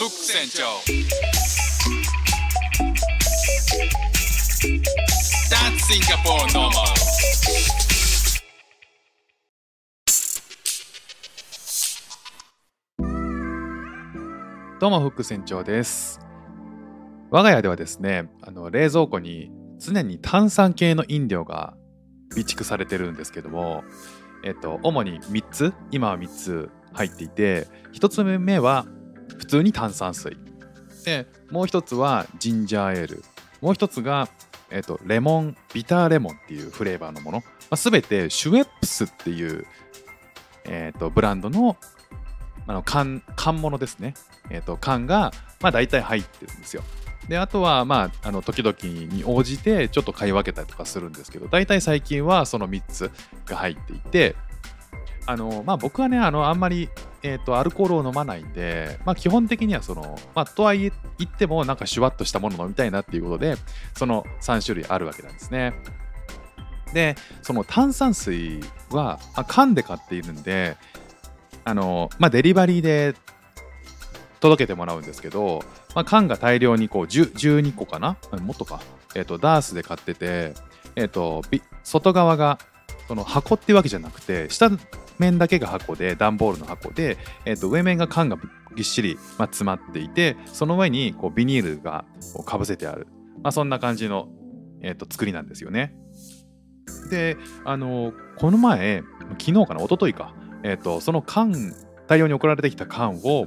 フック船長どうもフック船長です。我が家ではですねあの冷蔵庫に常に炭酸系の飲料が備蓄されてるんですけどもえっと主に3つ今は3つ入っていて1つ目は普通に炭酸水。でもう1つはジンジャーエール。もう1つがえっとレモンビターレモンっていうフレーバーのもの、まあ、全てシュエップスっていうえっとブランドのあの缶缶物ですね、えー、と缶が、まあ、大体入ってるんですよ。であとは、まあ、あの時々に応じてちょっと買い分けたりとかするんですけど大体最近はその3つが入っていてあの、まあ、僕はねあのあんまり、えー、とアルコールを飲まないんで、まあ、基本的にはその、まあ、とはいえ言ってもなんかシュワッとしたもの飲みたいなっていうことでその3種類あるわけなんですね。でその炭酸水はあ缶で買っているんであの、まあ、デリバリーで届けてもらうんですけど、まあ、缶が大量にこう12個かな？もっとか、えーと、ダースで買ってて、えーと、外側がその箱っていうわけじゃなくて下面だけが箱で段ボールの箱で、えーと、上面が缶がぎっしり、まあ、詰まっていてその上にこうビニールがかぶせてある、まあ、そんな感じの、えー、と作りなんですよね。であのこの前昨日かな一昨日かえーと、その缶大量に送られてきた缶を、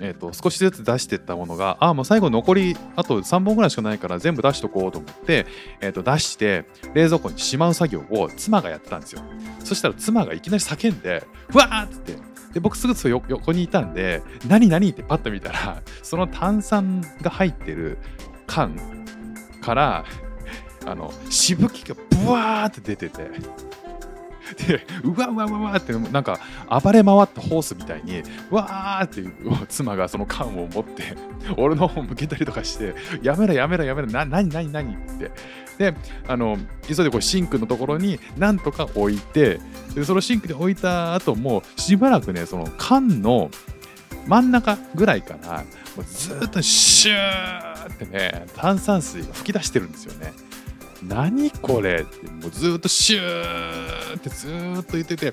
えーと、少しずつ出していったものがあもう最後残りあと3本ぐらいしかないから全部出しとこうと思って、えーと、出して冷蔵庫にしまう作業を妻がやってたんですよそしたら妻がいきなり叫んで「ふわー!」っつってで僕すぐそ横にいたんで「何何?」ってパッと見たらその炭酸が入ってる缶からあのしぶきがブワーって出ててでうわうわうわってなんか暴れ回ったホースみたいにわーって妻がその缶を持って俺の方向けたりとかしてやめろやめろやめろな何何何ってであの急いでこうシンクのところになんとか置いてでそのシンクで置いた後もしばらくねその缶の真ん中ぐらいからもうずっとシューってね炭酸水が噴き出してるんですよね。何これ？ってもうずっとシューってずっと言ってて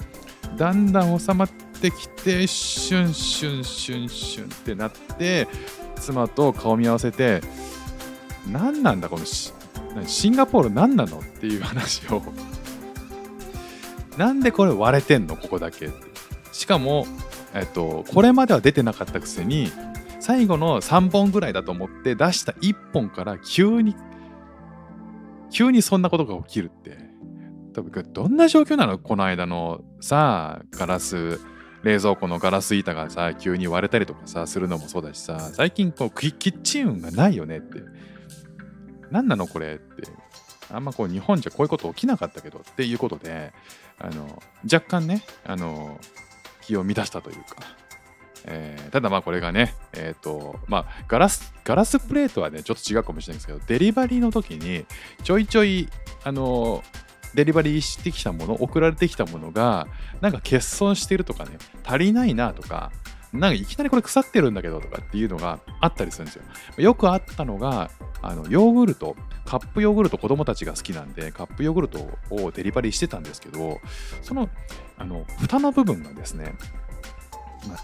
だんだん収まってきてシュンシュンシュンシュンってなって妻と顔見合わせて何なんだこのシンガポール何なの？っていう話をなんでこれ割れてんの？ここだけしかも、えっと、これまでは出てなかったくせに最後の3本ぐらいだと思って出した1本から急に急にそんなことが起きるって、多分どんな状況なの？この間のさ、ガラス、冷蔵庫のガラス板がさ、急に割れたりとかさ、するのもそうだしさ、最近こうキッチン運がないよねって。何なのこれって。あんまこう日本じゃこういうこと起きなかったけどっていうことで、あの若干ね、あの気を乱したというか、えー、ただまあこれがね、えっ、ー、と、まあガラス、ガラスプレートはね、ちょっと違うかもしれないですけど、デリバリーの時にちょいちょい、あのデリバリーしてきたもの、送られてきたものが、なんか欠損してるとかね、足りないなとか、なんかいきなりこれ腐ってるんだけどとかっていうのがあったりするんですよ。よくあったのが、あのヨーグルト、カップヨーグルト子供たちが好きなんで、カップヨーグルトをデリバリーしてたんですけど、その、あの、蓋の部分がですね、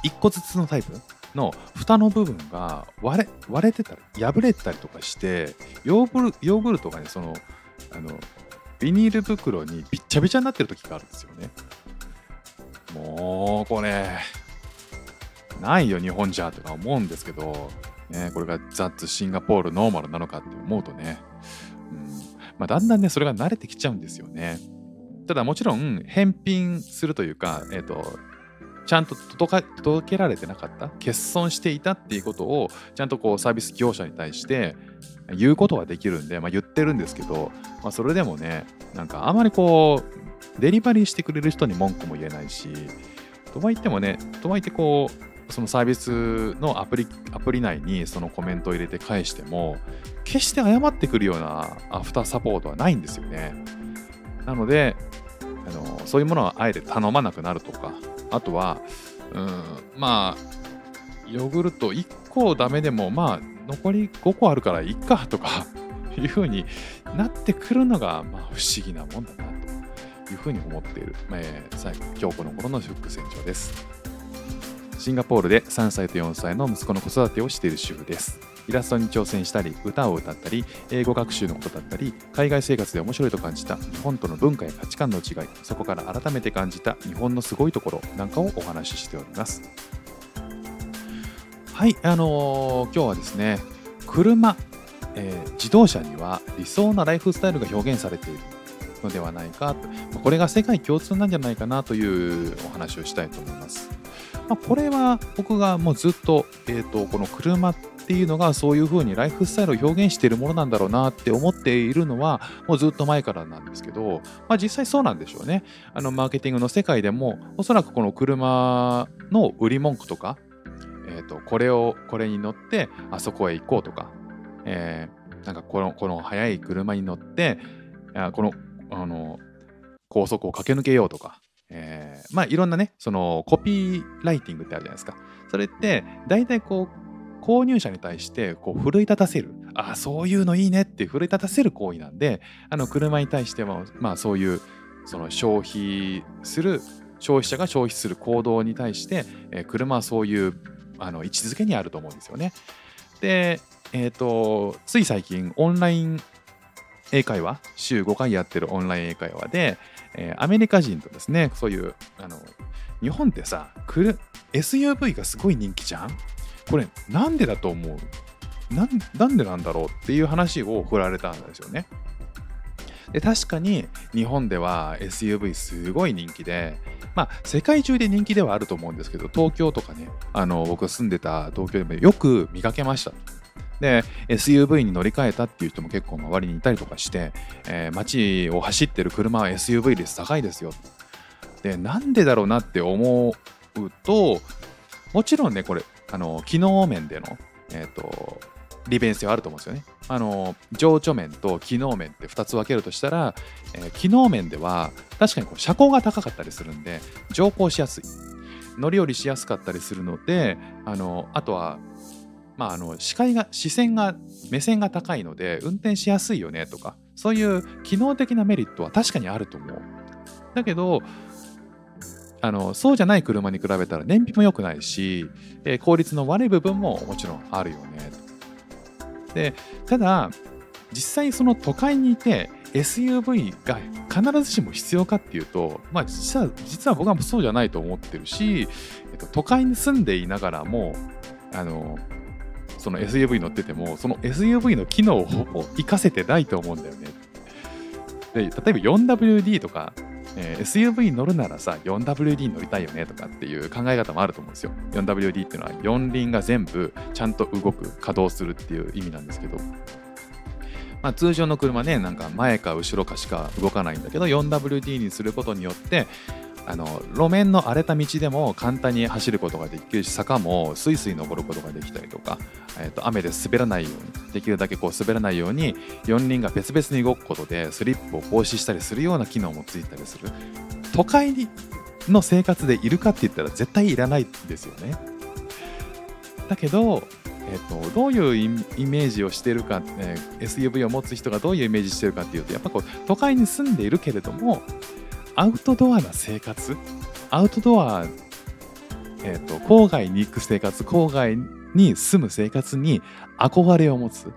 1個ずつのタイプ？の蓋の部分が割れ割れてたり破れてたりとかしてヨーグルヨーグルトがねそのあのビニール袋にびっちゃびちゃになってる時があるんですよね。もうこれないよ日本じゃとか思うんですけど、ね、これがザッツシンガポールノーマルなのかって思うとね、うん。まあ、だんだんねそれが慣れてきちゃうんですよね。ただもちろん返品するというか、えっ、ー、とちゃんと届けられてなかった？欠損していたっていうことをちゃんとこうサービス業者に対して言うことはできるんで、まあ、言ってるんですけど、まあ、それでもねなんかあまりこうデリバリーしてくれる人に文句も言えないしとはいってもねとはいってこうそのサービスのアプリアプリ内にそのコメントを入れて返しても決して謝ってくるようなアフターサポートはないんですよね。なのであのそういうものはあえて頼まなくなるとかあとは、うん、まあ、ヨーグルト1個ダメでもまあ残り5個あるからいっかとか いうふうになってくるのがまあ不思議なもんだなというふうに思っている、えー、最後今日この頃のフック船長です。シンガポールで3歳と4歳の息子の子育てをしている主婦です。イラストに挑戦したり歌を歌ったり英語学習のことだったり海外生活で面白いと感じた日本との文化や価値観の違いそこから改めて感じた日本のすごいところなんかをお話ししておりますはいあのー、今日はですね車、えー、自動車には理想なライフスタイルが表現されているのではないかとこれが世界共通なんじゃないかなというお話をしたいと思います。まあ、これは僕がもうずっと,、えーと、この車っていうのがそういう風にライフスタイルを表現しているものなんだろうなって思っているのはもうずっと前からなんですけど、まあ、実際そうなんでしょうね。あのマーケティングの世界でもおそらくこの車の売り文句とか、えーと、これをこれに乗ってあそこへ行こうとか、えー、なんかこのこの速い車に乗ってこのあの高速を駆け抜けようとか、えー、まあいろんなね、そのコピーライティングってあるじゃないですか。それって大体こう購入者に対してこう奮い立たせる。ああ、そういうのいいねって奮い立たせる行為なんで、あの車に対しては、まあそういうその消費する、消費者が消費する行動に対して、えー、車はそういうあの位置づけにあると思うんですよね。で、え、ー、と、つい最近オンライン英会話週5回やってるオンライン英会話で、えー、アメリカ人とですねそういうあの日本ってさ SUV がすごい人気じゃん？これなんでだと思う？なんでなんだろうっていう話を振られたんですよね。で確かに日本では SUV すごい人気で、まあ、世界中で人気ではあると思うんですけど東京とかねあの僕住んでた東京でもよく見かけました。で SUV に乗り換えたっていう人も結構周りにいたりとかして、えー、街を走ってる車は SUV 率高いですよ。でなんでだろうなって思うともちろんねこれあの機能面での、えーと、利便性はあると思うんですよね。あの情緒面と機能面って2つ分けるとしたら、えー、機能面では確かにこう車高が高かったりするんで乗降しやすい乗り降りしやすかったりするのであのあとはまあ、あの視界が視線が目線が高いので運転しやすいよねとかそういう機能的なメリットは確かにあると思うだけどあのそうじゃない車に比べたら燃費も良くないし、えー、効率の悪い部分ももちろんあるよねでただ実際その都会にいて SUV が必ずしも必要かっていうと、まあ、実は実は僕はそうじゃないと思ってるし、えっと、都会に住んでいながらもあのその SUV 乗っててもその SUV の機能をほぼ活かせてないと思うんだよね。で例えば 4WD とか、えー、SUV に乗るならさ 4WD に乗りたいよねとかっていう考え方もあると思うんですよ。4WD っていうのは4輪が全部ちゃんと動く稼働するっていう意味なんですけど。まあ、通常の車ねなんか前か後ろかしか動かないんだけど 4WD にすることによってあの路面の荒れた道でも簡単に走ることができるし坂もスイスイ登ることができたりとか、えーと、雨で滑らないようにできるだけこう滑らないように四輪が別々に動くことでスリップを防止したりするような機能もついたりする。都会の生活でいるかって言ったら絶対いらないですよね。だけどえーと、どういうイメージをしているか、えー、SUV を持つ人がどういうイメージしているかっていうとやっぱこう都会に住んでいるけれどもアウトドアな生活？アウトドア、えーと、郊外に行く生活郊外に住む生活に憧れを持つ？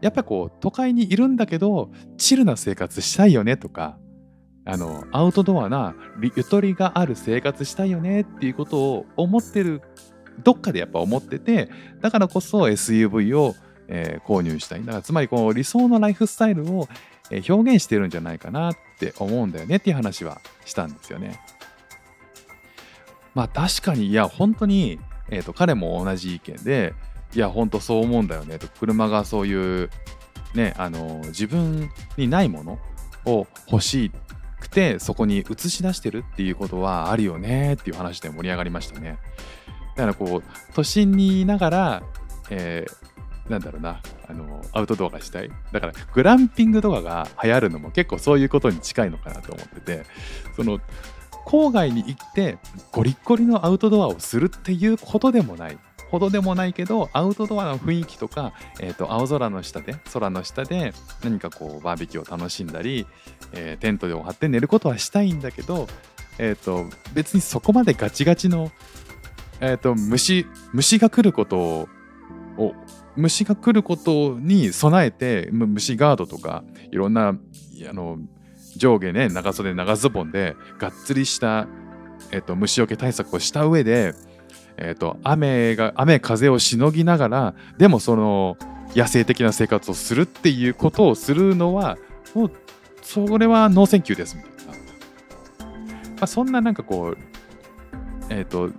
やっぱこう都会にいるんだけどチルな生活したいよねとかあのアウトドアなゆとりがある生活したいよねっていうことを思ってるどっかでやっぱ思っててだからこそ SUV を、えー、購入したい。だからつまりこの理想のライフスタイルを表現してるんじゃないかなって思うんだよねっていう話はしたんですよね。まあ確かにいや本当に、えーと、彼も同じ意見でいや本当そう思うんだよねと車がそういうねあの自分にないものを欲しくてそこに映し出してるっていうことはあるよねっていう話で盛り上がりましたね。だからこう都心にいながら、えー、なんだろうな、あの、アウトドアがしたい。だから、グランピングとかが流行るのも結構そういうことに近いのかなと思ってて、その、郊外に行ってゴリッゴリのアウトドアをするっていうことでもない。ほどでもないけどアウトドアの雰囲気とか、えー、と青空の下で空の下で何かこうバーベキューを楽しんだり、えーテントでを張って寝ることはしたいんだけど、えー、と別にそこまでガチガチの、えー、と虫虫が来ることを虫が来ることに備えて虫ガードとかいろんなあの上下ね長袖長ズボンでがっつりした、えっと虫除け対策をした上で、えっと雨が雨風をしのぎながらでもその野生的な生活をするっていうことをするのはもうそれはノーセンキューです。みたいな、まあ、そんななんかこうえっ、と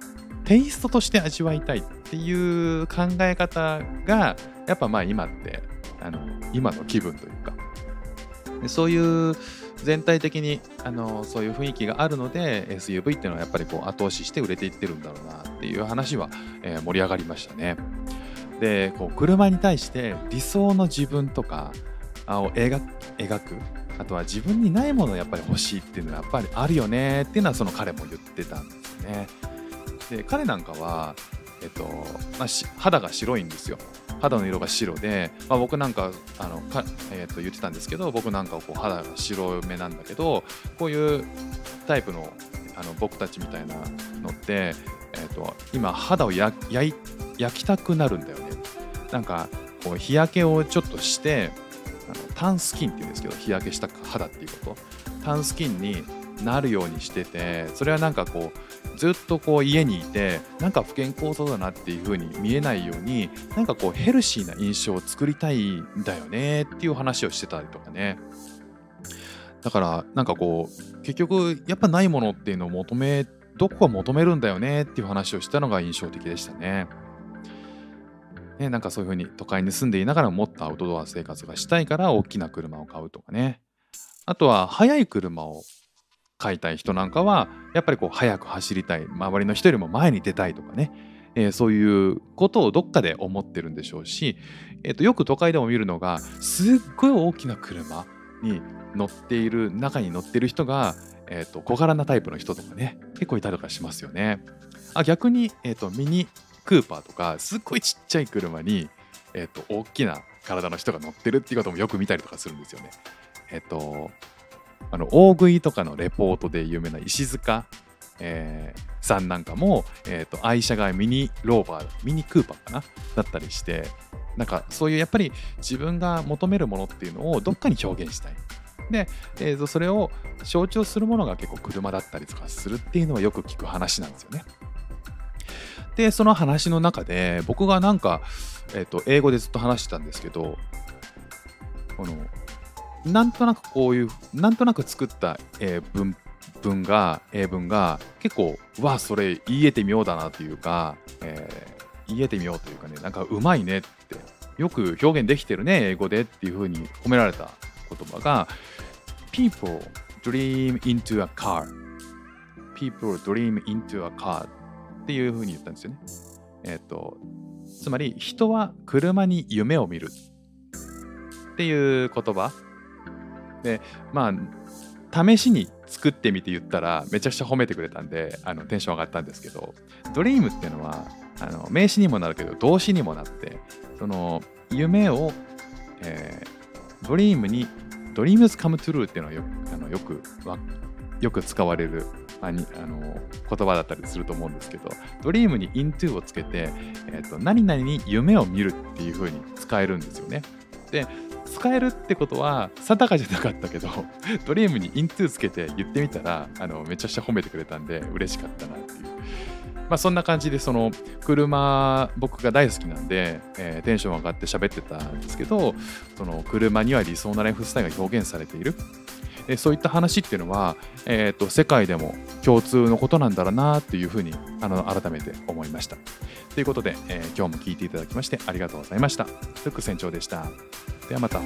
テイストとして味わいたいっていう考え方がやっぱまあ今ってあの今の気分というかそういう全体的にあのそういう雰囲気があるので SUV っていうのはやっぱりこう後押しして売れていってるんだろうなっていう話は、えー盛り上がりましたね。でこう車に対して理想の自分とかを描く描くあとは自分にないものをやっぱり欲しいっていうのはやっぱりあるよねっていうのはその彼も言ってたんですね。で彼なんかは、えっとまあ、肌が白いんですよ。肌の色が白で、まあ、僕なんかあのか、えっと言ってたんですけど僕なんかはこう肌が白目なんだけどこういうタイプのあの僕たちみたいなのって、えっと今肌を焼い焼きたくなるんだよね。なんかこう日焼けをちょっとしてあのタンスキンっていうんですけど日焼けした肌っていうことタンスキンになるようにしててそれはなんかこうずっとこう家にいてなんか不健康そうだなっていう風に見えないようになんかこうヘルシーな印象を作りたいんだよねっていう話をしてたりとかねだからなんかこう結局やっぱないものっていうのを求めどこが求めるんだよねっていう話をしたのが印象的でしたね。ね、なんかそういう風に都会に住んでいながらもっとアウトドア生活がしたいから大きな車を買うとかね。あとは速い車を買いたい人なんかはやっぱりこう速く走りたい周りの人よりも前に出たいとかね、えーそういうことをどっかで思ってるんでしょうし、えーとよく都会でも見るのがすっごい大きな車に乗っている中に乗ってる人が、えーと小柄なタイプの人とかね結構いたりとかしますよね。あ逆に、えーとミニクーパーとかすっごいちっちゃい車に、えーと大きな体の人が乗ってるっていうこともよく見たりとかするんですよね。えっ、とあの大食いとかのレポートで有名な石塚、えーさんなんかも、えー、と愛車がミニローバーミニクーパーかなだったりしてなんかそういうやっぱり自分が求めるものっていうのをどっかに表現したい。で、えーとそれを象徴するものが結構車だったりとかするっていうのはよく聞く話なんですよね。でその話の中で僕がなんか、えー、と英語でずっと話してたんですけどこのなんとなくこういうなんとなく作った、えー文文が英文が結構うわそれ言えてみようだなというか、えー言えてみようというかねなんかうまいねってよく表現できてるね英語でっていう風に褒められた言葉が People dream into a car People dream into a car っていう風に言ったんですよね。えっ、とつまり人は車に夢を見るっていう言葉でまあ試しに作ってみて言ったらめちゃくちゃ褒めてくれたんであのテンション上がったんですけどdream っていうのはあの名詞にもなるけど動詞にもなってその夢を、えー dream に dreams come true っていうのはよあのよくよく使われるあにあの言葉だったりすると思うんですけどドリームに into をつけて、えーと何々に夢を見るっていう風に使えるんですよね。で使えるってことは定かじゃなかったけど ドリームに into つけて言ってみたらあのめちゃくちゃ褒めてくれたんで嬉しかったなっていう。まあそんな感じでその車僕が大好きなんで、えテンション上がって喋ってたんですけどその車には理想なライフスタイルが表現されているえそういった話っていうのは、えー、と世界でも共通のことなんだろうなっていうふうにあの改めて思いました。ということで、え今日も聞いていただきましてありがとうございました。フック船長でした。ではまた。